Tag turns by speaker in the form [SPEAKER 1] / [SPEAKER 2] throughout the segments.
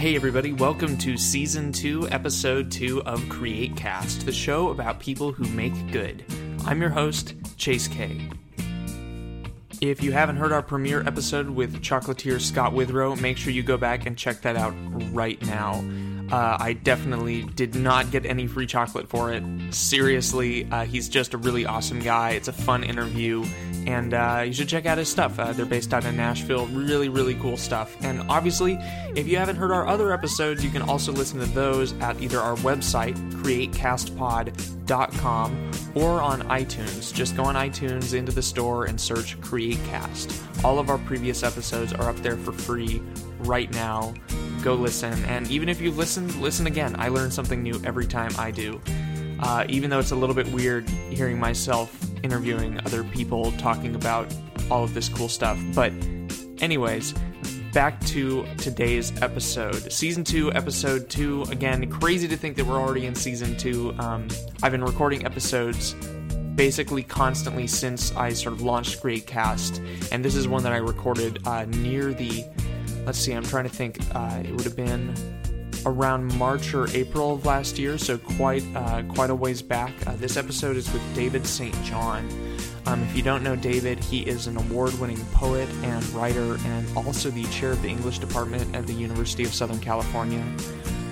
[SPEAKER 1] Hey, everybody, welcome to season two, episode two of Create Cast, the show about people who make good. I'm your host, Chase K. If you haven't heard our premiere episode with chocolatier Scott Witherow, make sure you go back and check that out right now. Uh, I definitely did not get any free chocolate for it. Seriously, uh, he's just a really awesome guy. It's a fun interview, and uh, you should check out his stuff. Uh, they're based out in Nashville. Really, really cool stuff. And obviously, if you haven't heard our other episodes, you can also listen to those at either our website, createcastpod.com, or on iTunes. Just go on iTunes into the store and search CreateCast. All of our previous episodes are up there for free right now go listen. And even if you've listened, listen again. I learn something new every time I do. Uh, even though it's a little bit weird hearing myself interviewing other people talking about all of this cool stuff. But, anyways, back to today's episode. Season 2, episode 2. Again, crazy to think that we're already in season 2. Um, I've been recording episodes basically constantly since I sort of launched CreateCast, and this is one that I recorded uh, near the let's see, I'm trying to think. Uh, it would have been around March or April of last year, so quite uh, quite a ways back. Uh, this episode is with David St. John. Um, if you don't know David, he is an award-winning poet and writer, and also the chair of the English department at the University of Southern California.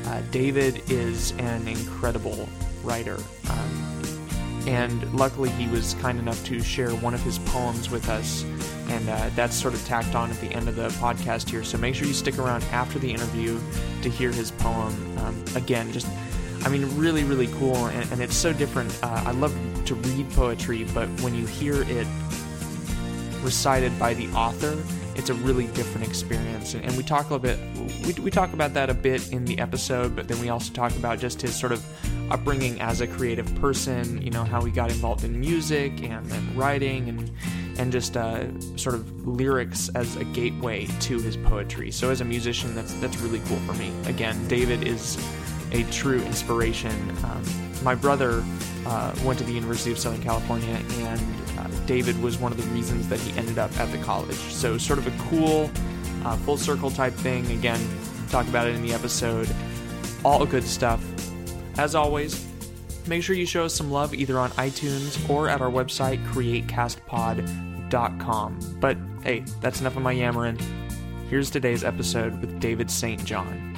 [SPEAKER 1] Uh, David is an incredible writer. Um, and luckily, he was kind enough to share one of his poems with us and uh, that's sort of tacked on at the end of the podcast here. So make sure you stick around after the interview to hear his poem. Um, again, just, I mean, really, really cool, and, and it's so different. Uh, I love to read poetry, but when you hear it recited by the author, it's a really different experience. And, and we talk a little bit, we, we talk about that a bit in the episode, but then we also talk about just his sort of upbringing as a creative person, you know, how he got involved in music and, and writing and and just uh, sort of lyrics as a gateway to his poetry. So as a musician, that's that's really cool for me. Again, David is a true inspiration. Um, my brother uh, went to the University of Southern California, and uh, David was one of the reasons that he ended up at the college. So sort of a cool, uh, full circle type thing. Again, talk about it in the episode. All good stuff. As always, make sure you show us some love either on iTunes or at our website, createcastpod.com. But hey, that's enough of my yammering. Here's today's episode with David St. John.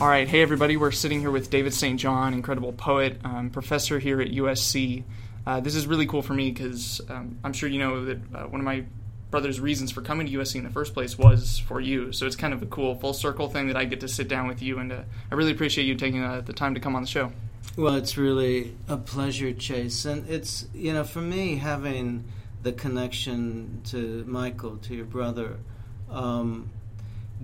[SPEAKER 1] All right, hey everybody, we're sitting here with David St. John, incredible poet, um, professor here at USC. Uh, this is really cool for me because um, I'm sure you know that uh, one of my brother's reasons for coming to USC in the first place was for you. So it's kind of a cool full circle thing that I get to sit down with you, and uh, I really appreciate you taking uh, the time to come on the show.
[SPEAKER 2] Well, it's really a pleasure, Chase, and it's you know for me having the connection to Michael, to your brother. Um,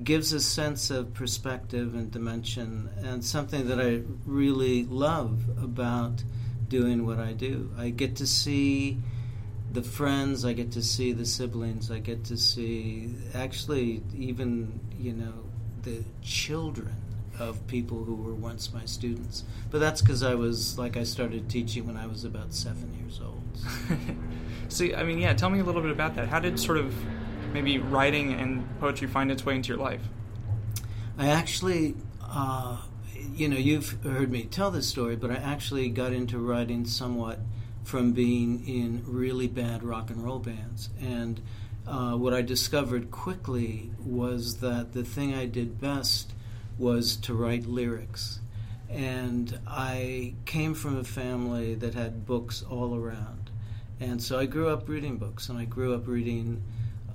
[SPEAKER 2] gives a sense of perspective and dimension, and something that I really love about doing what I do. I get to see the friends, I get to see the siblings, I get to see actually even, you know, the children of people who were once my students. But that's because I was, like, I started teaching when I was about seven years old.
[SPEAKER 1] See, I mean, yeah, tell me a little bit about that. How did sort of maybe writing and poetry find its way into your life?
[SPEAKER 2] I actually, uh, you know, you've heard me tell this story, but I actually got into writing somewhat from being in really bad rock and roll bands. And uh, what I discovered quickly was that the thing I did best was to write lyrics. And I came from a family that had books all around. And so I grew up reading books, and I grew up reading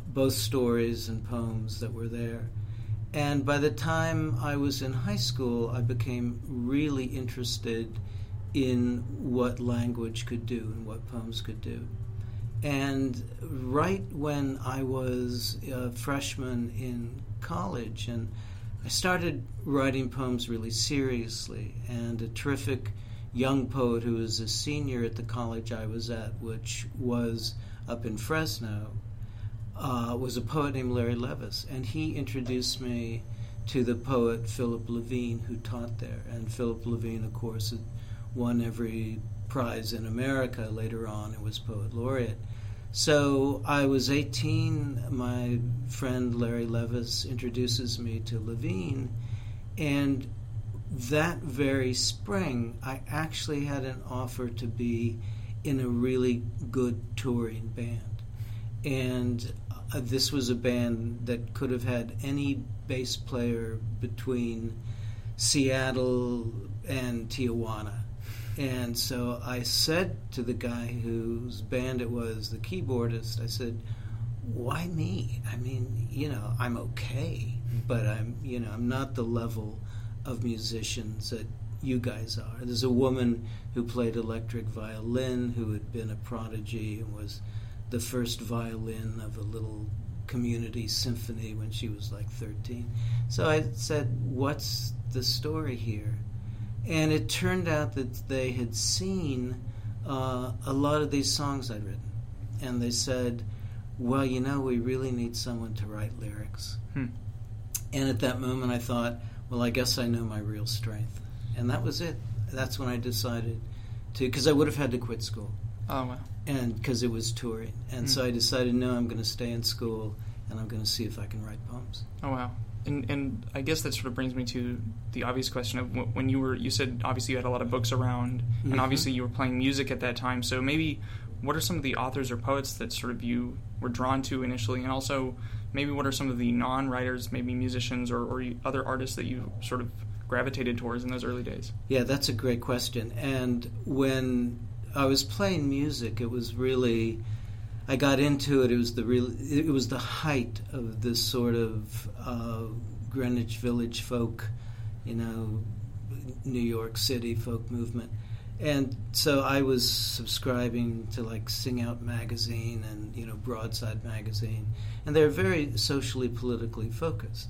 [SPEAKER 2] both stories and poems that were there. And by the time I was in high school, I became really interested in what language could do and what poems could do. And right when I was a freshman in college, and I started writing poems really seriously, and a terrific young poet who was a senior at the college I was at, which was up in Fresno, uh, was a poet named Larry Levis, and he introduced me to the poet Philip Levine, who taught there. And Philip Levine, of course, had won every prize in America later on and was poet laureate. So I was 18. My friend Larry Levis introduces me to Levine, and that very spring, I actually had an offer to be in a really good touring band. And uh, this was a band that could have had any bass player between Seattle and Tijuana. And so I said to the guy whose band it was, the keyboardist, I said, why me? I mean, you know, I'm okay, but I'm, you know, I'm not the level of musicians that you guys are. There's a woman who played electric violin who had been a prodigy and was the first violin of a little community symphony when she was like 13. So I said, What's the story here? And it turned out that they had seen uh, a lot of these songs I'd written. And they said, Well, you know, we really need someone to write lyrics. Hmm. And at that moment, I thought, Well, I guess I know my real strength. And that was it. That's when I decided to, because I would have had to quit school.
[SPEAKER 1] Oh, wow.
[SPEAKER 2] And because it was touring. And mm. so I decided, no, I'm going to stay in school and I'm going to see if I can write poems.
[SPEAKER 1] Oh, wow and and I guess that sort of brings me to the obvious question of when you were you said obviously you had a lot of books around mm-hmm. and obviously you were playing music at that time so maybe what are some of the authors or poets that sort of you were drawn to initially and also maybe what are some of the non-writers maybe musicians or, or other artists that you sort of gravitated towards in those early days
[SPEAKER 2] yeah that's a great question and when I was playing music it was really I got into it. It was the real. It was the height of this sort of uh, Greenwich Village folk, you know, New York City folk movement, and so I was subscribing to like Sing Out magazine and you know Broadside magazine, and they're very socially politically focused.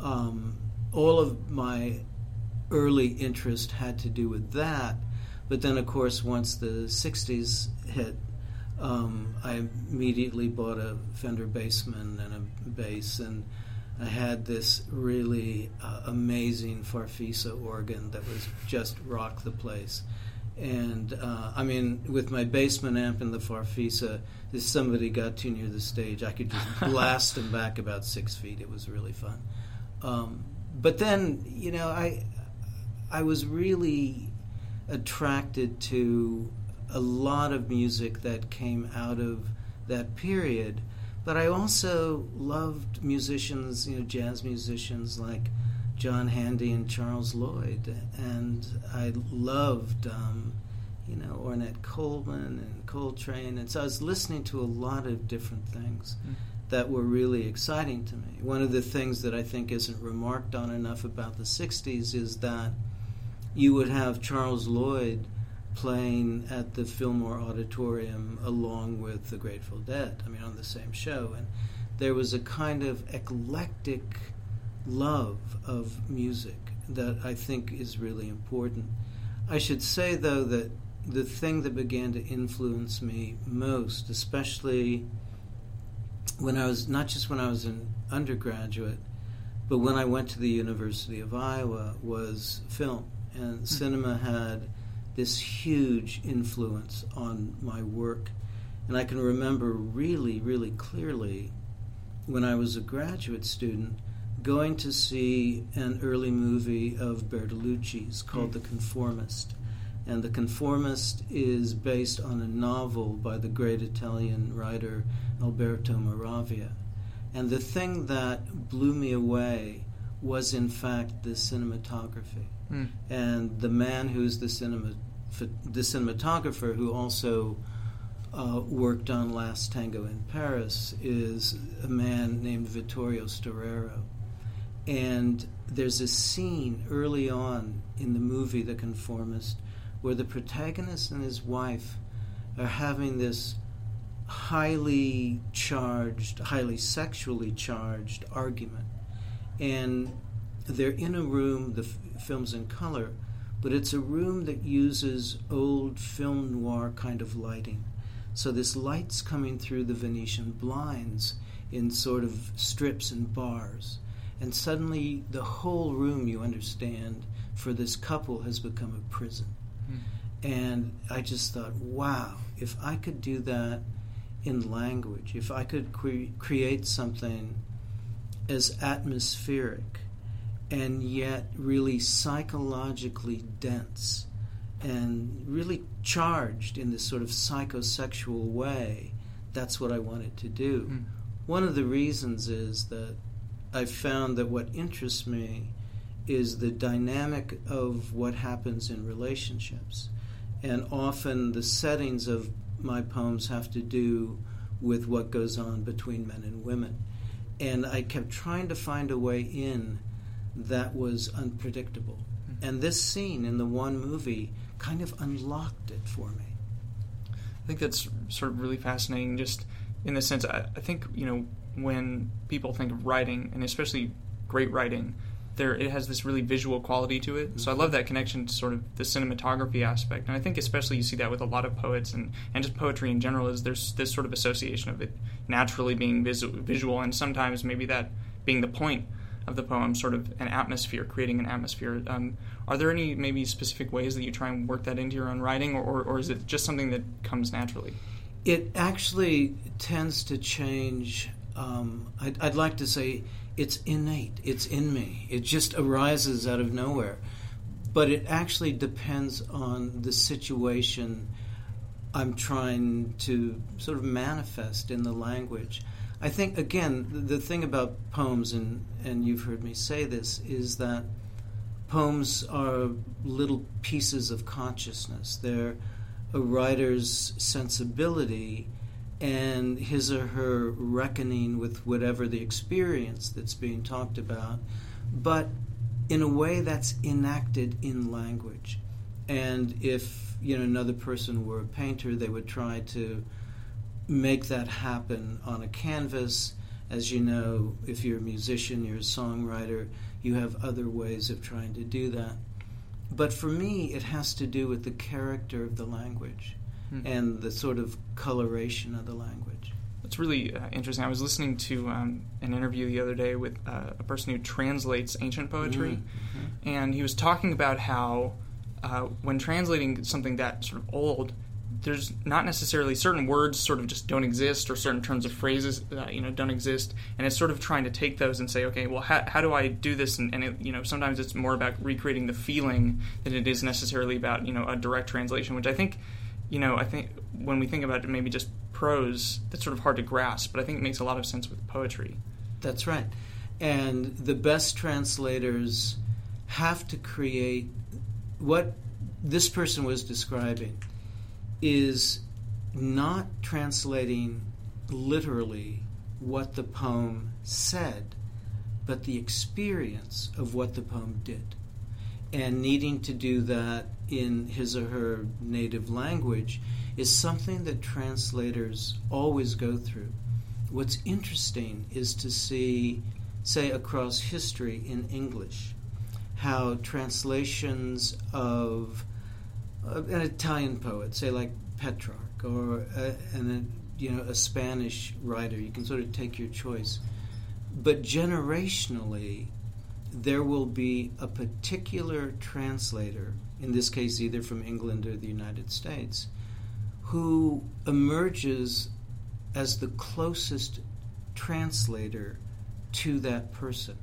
[SPEAKER 2] Um, all of my early interest had to do with that, but then of course once the '60s hit, um, I immediately bought a Fender Bassman and a bass, and I had this really uh, amazing Farfisa organ that was just rock the place. And uh, I mean, with my Bassman amp and the Farfisa, if somebody got too near the stage, I could just blast them back about six feet. It was really fun. Um, but then, you know, I I was really attracted to a lot of music that came out of that period. But I also loved musicians, you know, jazz musicians like John Handy and Charles Lloyd, and I loved, um, you know, Ornette Coleman and Coltrane, and so I was listening to a lot of different things mm. that were really exciting to me. One of the things that I think isn't remarked on enough about the '60s is that you would have Charles Lloyd playing at the Fillmore Auditorium along with the Grateful Dead. I mean, on the same show, and there was a kind of eclectic love of music that I think is really important. I should say, though, that the thing that began to influence me most, especially when I was not just when I was an undergraduate, but when I went to the University of Iowa, was film. And cinema had this huge influence on my work. And I can remember really, really clearly when I was a graduate student going to see an early movie of Bertolucci's called mm. The Conformist. And The Conformist is based on a novel by the great Italian writer Alberto Moravia. And the thing that blew me away was, in fact, the cinematography. Mm. And the man who's the cinema, the cinematographer who also uh, worked on Last Tango in Paris is a man named Vittorio Storaro. And there's a scene early on in the movie The Conformist where the protagonist and his wife are having this highly charged, highly sexually charged argument. And they're in a room, the f- film's in color, but it's a room that uses old film noir kind of lighting. So this light's coming through the Venetian blinds in sort of strips and bars. And suddenly the whole room, you understand, for this couple has become a prison. Mm. And I just thought, wow, if I could do that in language, if I could cre- create something as atmospheric and yet really psychologically dense and really charged in this sort of psychosexual way, that's what I wanted to do. Mm. One of the reasons is that I found that what interests me is the dynamic of what happens in relationships. And often the settings of my poems have to do with what goes on between men and women. And I kept trying to find a way in that was unpredictable. Mm-hmm. And this scene in the one movie kind of unlocked it for me.
[SPEAKER 3] I think that's sort of really fascinating, just in the sense, I, I think, you know, when people think of writing, and especially great writing, there it has this really visual quality to it. So I love that connection to sort of the cinematography aspect, and I think especially you see that with a lot of poets and and just poetry in general is there's this sort of association of it naturally being visual, and sometimes maybe that being the point of the poem, sort of an atmosphere, creating an atmosphere. Um, are there any maybe specific ways that you try and work that into your own writing, or, or, or is it just something that comes naturally?
[SPEAKER 2] It actually tends to change. Um, I'd, I'd like to say it's innate, it's in me, it just arises out of nowhere. But it actually depends on the situation I'm trying to sort of manifest in the language. I think, again, the thing about poems, and, and you've heard me say this, is that poems are little pieces of consciousness. They're a writer's sensibility and his or her reckoning with whatever the experience that's being talked about, but in a way that's enacted in language. And if you know another person were a painter, they would try to make that happen on a canvas. As you know, if you're a musician, you're a songwriter, you have other ways of trying to do that. But for me, it has to do with the character of the language mm-hmm. and the sort of coloration of the language.
[SPEAKER 3] It's really uh, interesting. I was listening to um, an interview the other day with uh, a person who translates ancient poetry, mm-hmm. and he was talking about how uh, when translating something that sort of old, there's not necessarily certain words sort of just don't exist or certain terms of phrases uh, you know don't exist and it's sort of trying to take those and say okay well how, how do i do this and, and it, you know sometimes it's more about recreating the feeling than it is necessarily about you know a direct translation which i think you know, I think when we think about it, maybe just prose, that's sort of hard to grasp, but I think it makes a lot of sense with poetry.
[SPEAKER 2] That's right. And the best translators have to create what this person was describing is not translating literally what the poem said, but the experience of what the poem did and needing to do that in his or her native language is something that translators always go through. What's interesting is to see, say, across history in English, how translations of an Italian poet, say like Petrarch, or a, an, a, you know a Spanish writer, you can sort of take your choice, but generationally there will be a particular translator, in this case either from England or the United States, who emerges as the closest translator to that person.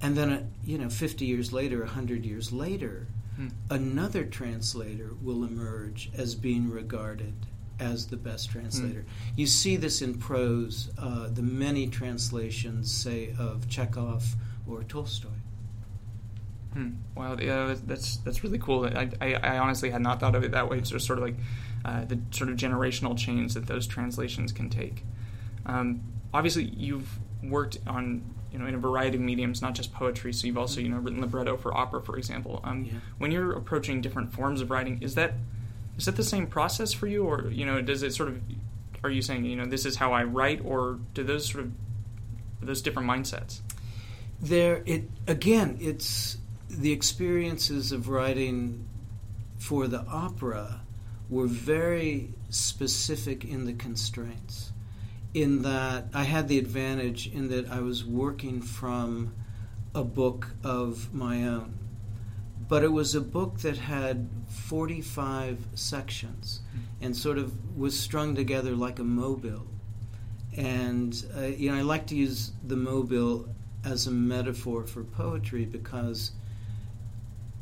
[SPEAKER 2] And then, uh, you know, 50 years later, 100 years later, hmm. another translator will emerge as being regarded as the best translator. Hmm. You see this in prose, uh, the many translations, say, of Chekhov or Tolstoy.
[SPEAKER 3] Hmm. Wow, yeah, that's that's really cool. I, I, I, honestly had not thought of it that way. It's just sort of like uh, the sort of generational change that those translations can take. Um, obviously, you've worked on you know in a variety of mediums, not just poetry. So you've also you know written libretto for opera, for example. Um, yeah. When you're approaching different forms of writing, is that is that the same process for you, or you know, does it sort of are you saying you know this is how I write, or do those sort of those different mindsets?
[SPEAKER 2] there it again it's the experiences of writing for the opera were very specific in the constraints. In that I had the advantage in that I was working from a book of my own. But it was a book that had 45 sections and sort of was strung together like a mobile. And, uh, you know, I like to use the mobile as a metaphor for poetry because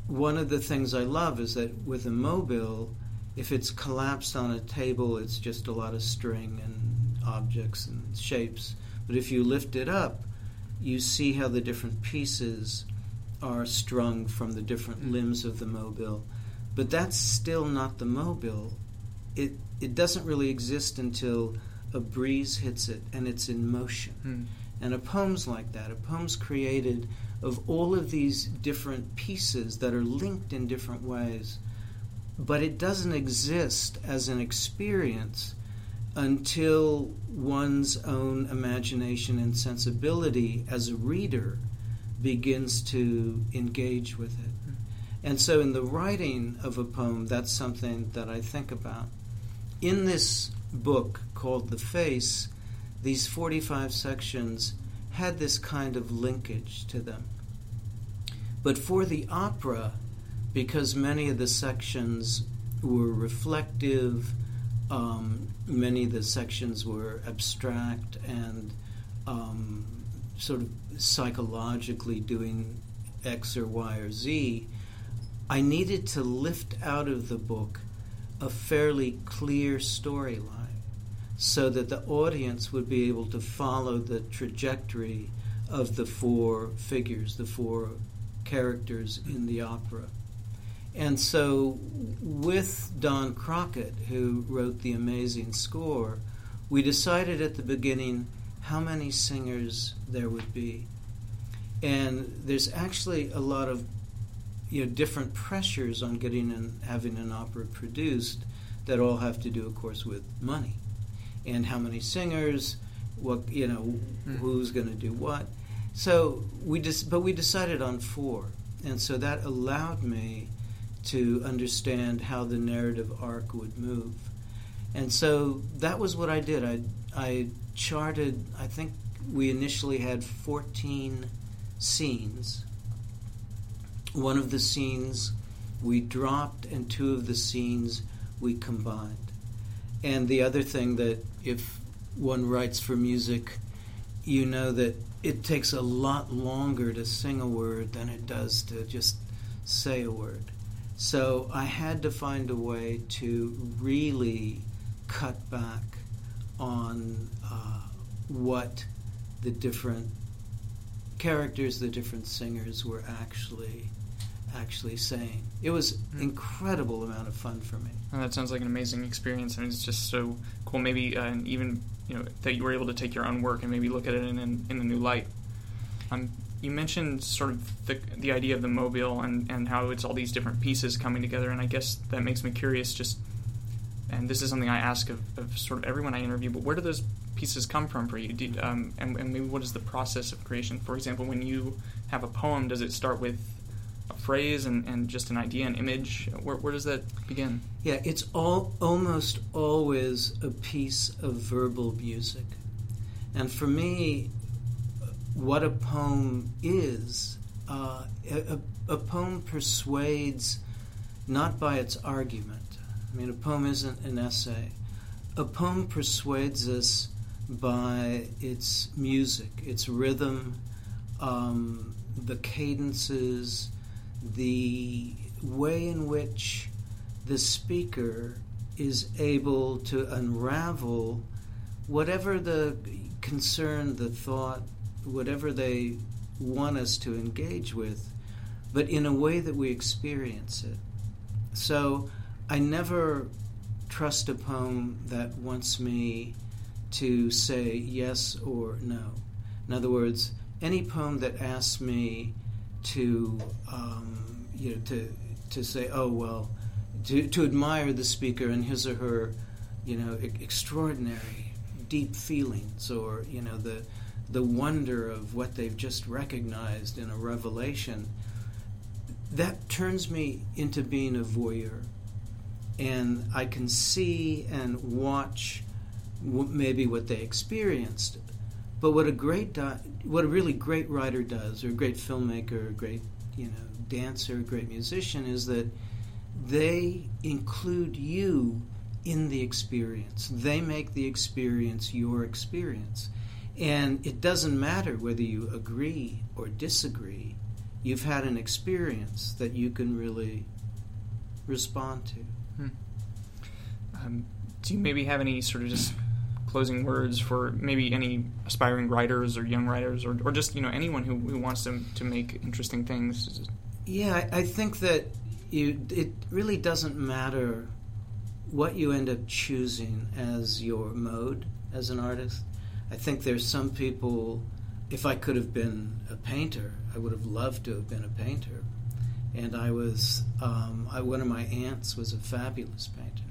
[SPEAKER 2] one of the things I love is that with a mobile, if it's collapsed on a table, it's just a lot of string and objects and shapes. But if you lift it up, you see how the different pieces are strung from the different mm. limbs of the mobile. But that's still not the mobile. It it doesn't really exist until a breeze hits it and it's in motion. Mm. And a poem's like that. A poem's created of all of these different pieces that are linked in different ways, but it doesn't exist as an experience until one's own imagination and sensibility as a reader begins to engage with it. And so, in the writing of a poem, that's something that I think about. In this book called The Face, these 45 sections had this kind of linkage to them. But for the opera, because many of the sections were reflective, um, many of the sections were abstract and um, sort of psychologically doing X or Y or Z, I needed to lift out of the book a fairly clear storyline so that the audience would be able to follow the trajectory of the four figures, the four characters in the opera. And so, with Don Crockett, who wrote the amazing score, we decided at the beginning how many singers there would be. And there's actually a lot of you know different pressures on getting and having an opera produced that all have to do, of course, with money and how many singers, what you know, mm. who's going to do what. So we just, but we decided on four, and so that allowed me to understand how the narrative arc would move. And so that was what I did. I, I charted, I think we initially had 14 scenes. One of the scenes we dropped, and two of the scenes we combined. And the other thing that if one writes for music, you know that it takes a lot longer to sing a word than it does to just say a word. So I had to find a way to really cut back on uh, what the different characters, the different singers were actually actually saying. It was mm. incredible amount of fun for me.
[SPEAKER 1] Oh, that sounds like an amazing experience, I and it's just so cool. Maybe uh, even you know that you were able to take your own work and maybe look at it in in, in a new light. Um, you mentioned sort of the, the idea of the mobile and, and how it's all these different pieces coming together, and I guess that makes me curious. Just and this is something I ask of, of sort of everyone I interview, but where do those pieces come from for you? Do, um, and, and maybe what is the process of creation? For example, when you have a poem, does it start with a phrase and, and just an idea, an image? Where, where does that begin?
[SPEAKER 2] Yeah, it's all almost always a piece of verbal music. And for me, what a poem is. Uh, a, a, poem persuades not by its argument. I mean, a poem isn't an essay. A poem persuades us by its music, its rhythm, um, the cadences, the way in which the speaker is able to unravel whatever the concern, the thought, whatever they want us to engage with, but in a way that we experience it. So I never trust a poem that wants me to say yes or no. In other words, any poem that asks me to, um, you know, to to say, oh well, to to admire the speaker and his or her, you know, extraordinary deep feelings, or you know the the wonder of what they've just recognized in a revelation, that turns me into being a voyeur. and I can see and watch w- maybe what they experienced. But what a great, di- what a really great writer does, or a great filmmaker, a great you know dancer, a great musician, is that they include you in the experience. They make the experience your experience. And it doesn't matter whether you agree or disagree, you've had an experience that you can really respond to. Hmm.
[SPEAKER 1] Um, do you maybe have any sort of just closing words for maybe any aspiring writers or young writers or, or just you know anyone who, who wants to, to make interesting things?
[SPEAKER 2] Yeah, I, I think that you, it really doesn't matter what you end up choosing as your mode as an artist. I think there's some people, if I could have been a painter, I would have loved to have been a painter. And I was, um, I, one of my aunts was a fabulous painter.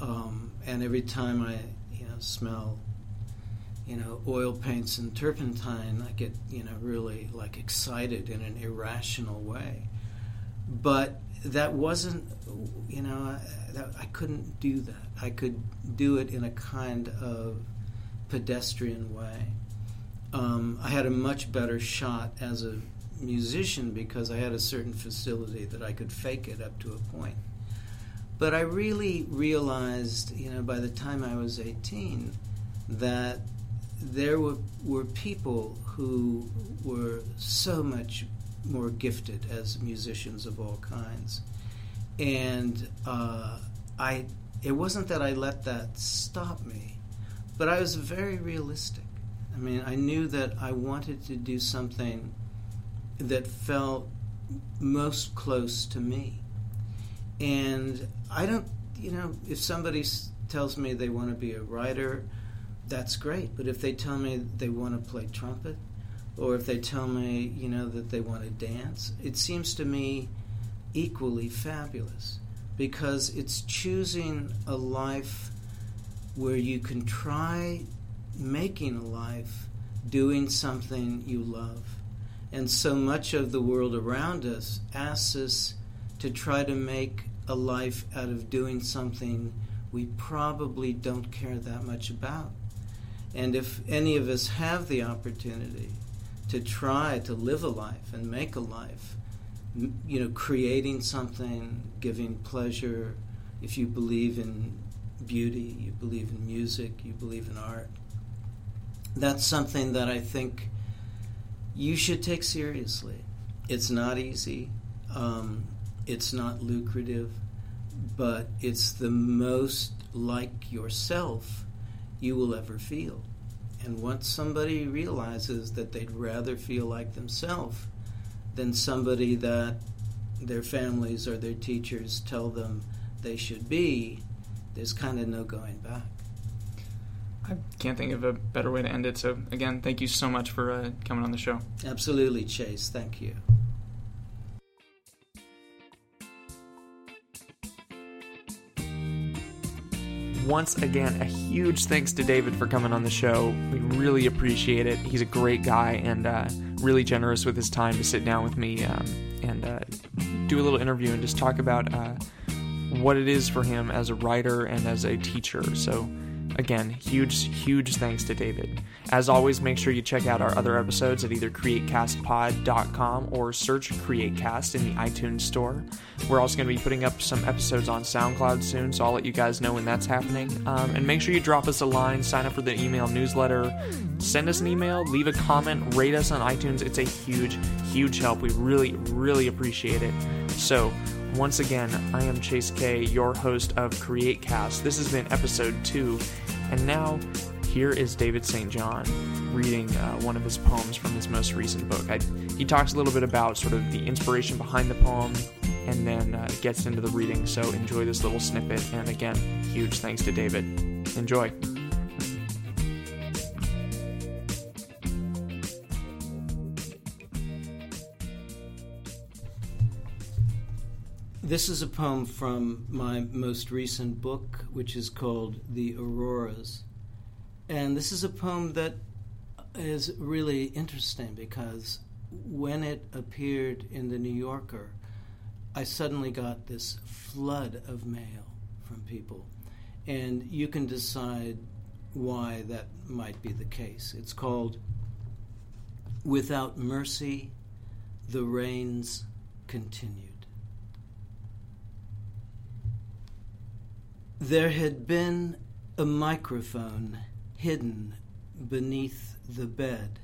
[SPEAKER 2] Um, and every time I, you know, smell, you know, oil paints and turpentine, I get, you know, really like excited in an irrational way. But that wasn't, you know, I, that, I couldn't do that. I could do it in a kind of pedestrian way. Um, I had a much better shot as a musician because I had a certain facility that I could fake it up to a point. But I really realized, you know, by the time I was 18, that there were, were people who were so much more gifted as musicians of all kinds. And uh, I, it wasn't that I let that stop me, but I was very realistic. I mean, I knew that I wanted to do something that felt most close to me. And I don't, you know, if somebody tells me they want to be a writer, that's great. But if they tell me they want to play trumpet, or if they tell me, you know, that they want to dance, it seems to me equally fabulous because it's choosing a life where you can try making a life doing something you love. And so much of the world around us asks us to try to make a life out of doing something we probably don't care that much about. And if any of us have the opportunity to try to live a life and make a life, you know, creating something, giving pleasure, if you believe in beauty, you believe in music, you believe in art, that's something that I think you should take seriously. It's not easy, um, it's not lucrative, but it's the most like yourself you will ever feel. And once somebody realizes that they'd rather feel like themselves than somebody that their families or their teachers tell them they should be, there's kind of no going back.
[SPEAKER 1] I can't think of a better way to end it. So, again, thank you so much for uh, coming on the show.
[SPEAKER 2] Absolutely, Chase. Thank you.
[SPEAKER 1] once again, a huge thanks to David for coming on the show. We really appreciate it. He's a great guy and uh, really generous with his time to sit down with me um, and uh, do a little interview and just talk about uh, what it is for him as a writer and as a teacher. So, Again, huge, huge thanks to David. As always, make sure you check out our other episodes at either createcastpod.com or search CreateCast in the iTunes store. We're also going to be putting up some episodes on SoundCloud soon, so I'll let you guys know when that's happening. Um, and make sure you drop us a line, sign up for the email newsletter, send us an email, leave a comment, rate us on iTunes. It's a huge, huge help. We really, really appreciate it. So, once again, I am Chase K, your host of CreateCast. This has been episode two, and now here is David St. John reading uh, one of his poems from his most recent book. I, he talks a little bit about sort of the inspiration behind the poem and then uh, gets into the reading. So enjoy this little snippet. And again, huge thanks to David. Enjoy.
[SPEAKER 2] This is a poem from my most recent book, which is called The Auroras. And this is a poem that is really interesting because when it appeared in The New Yorker, I suddenly got this flood of mail from people. And you can decide why that might be the case. It's called Without Mercy, the Rains Continued. There had been a microphone hidden beneath the bed.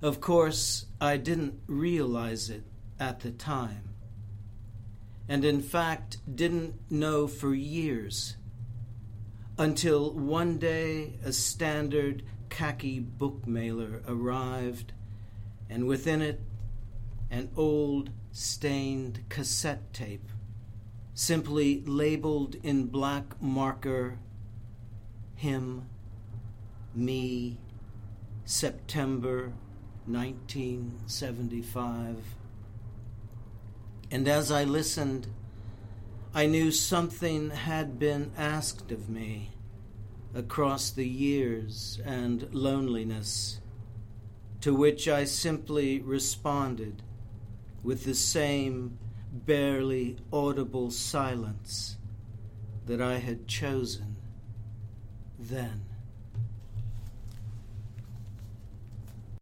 [SPEAKER 2] Of course, I didn't realize it at the time, and in fact didn't know for years until one day a standard khaki book mailer arrived, and within it an old stained cassette tape, simply labeled in black marker him, me, September 1975. And as I listened, I knew something had been asked of me across the years and loneliness, to which I simply responded with the same barely audible silence that I had chosen then.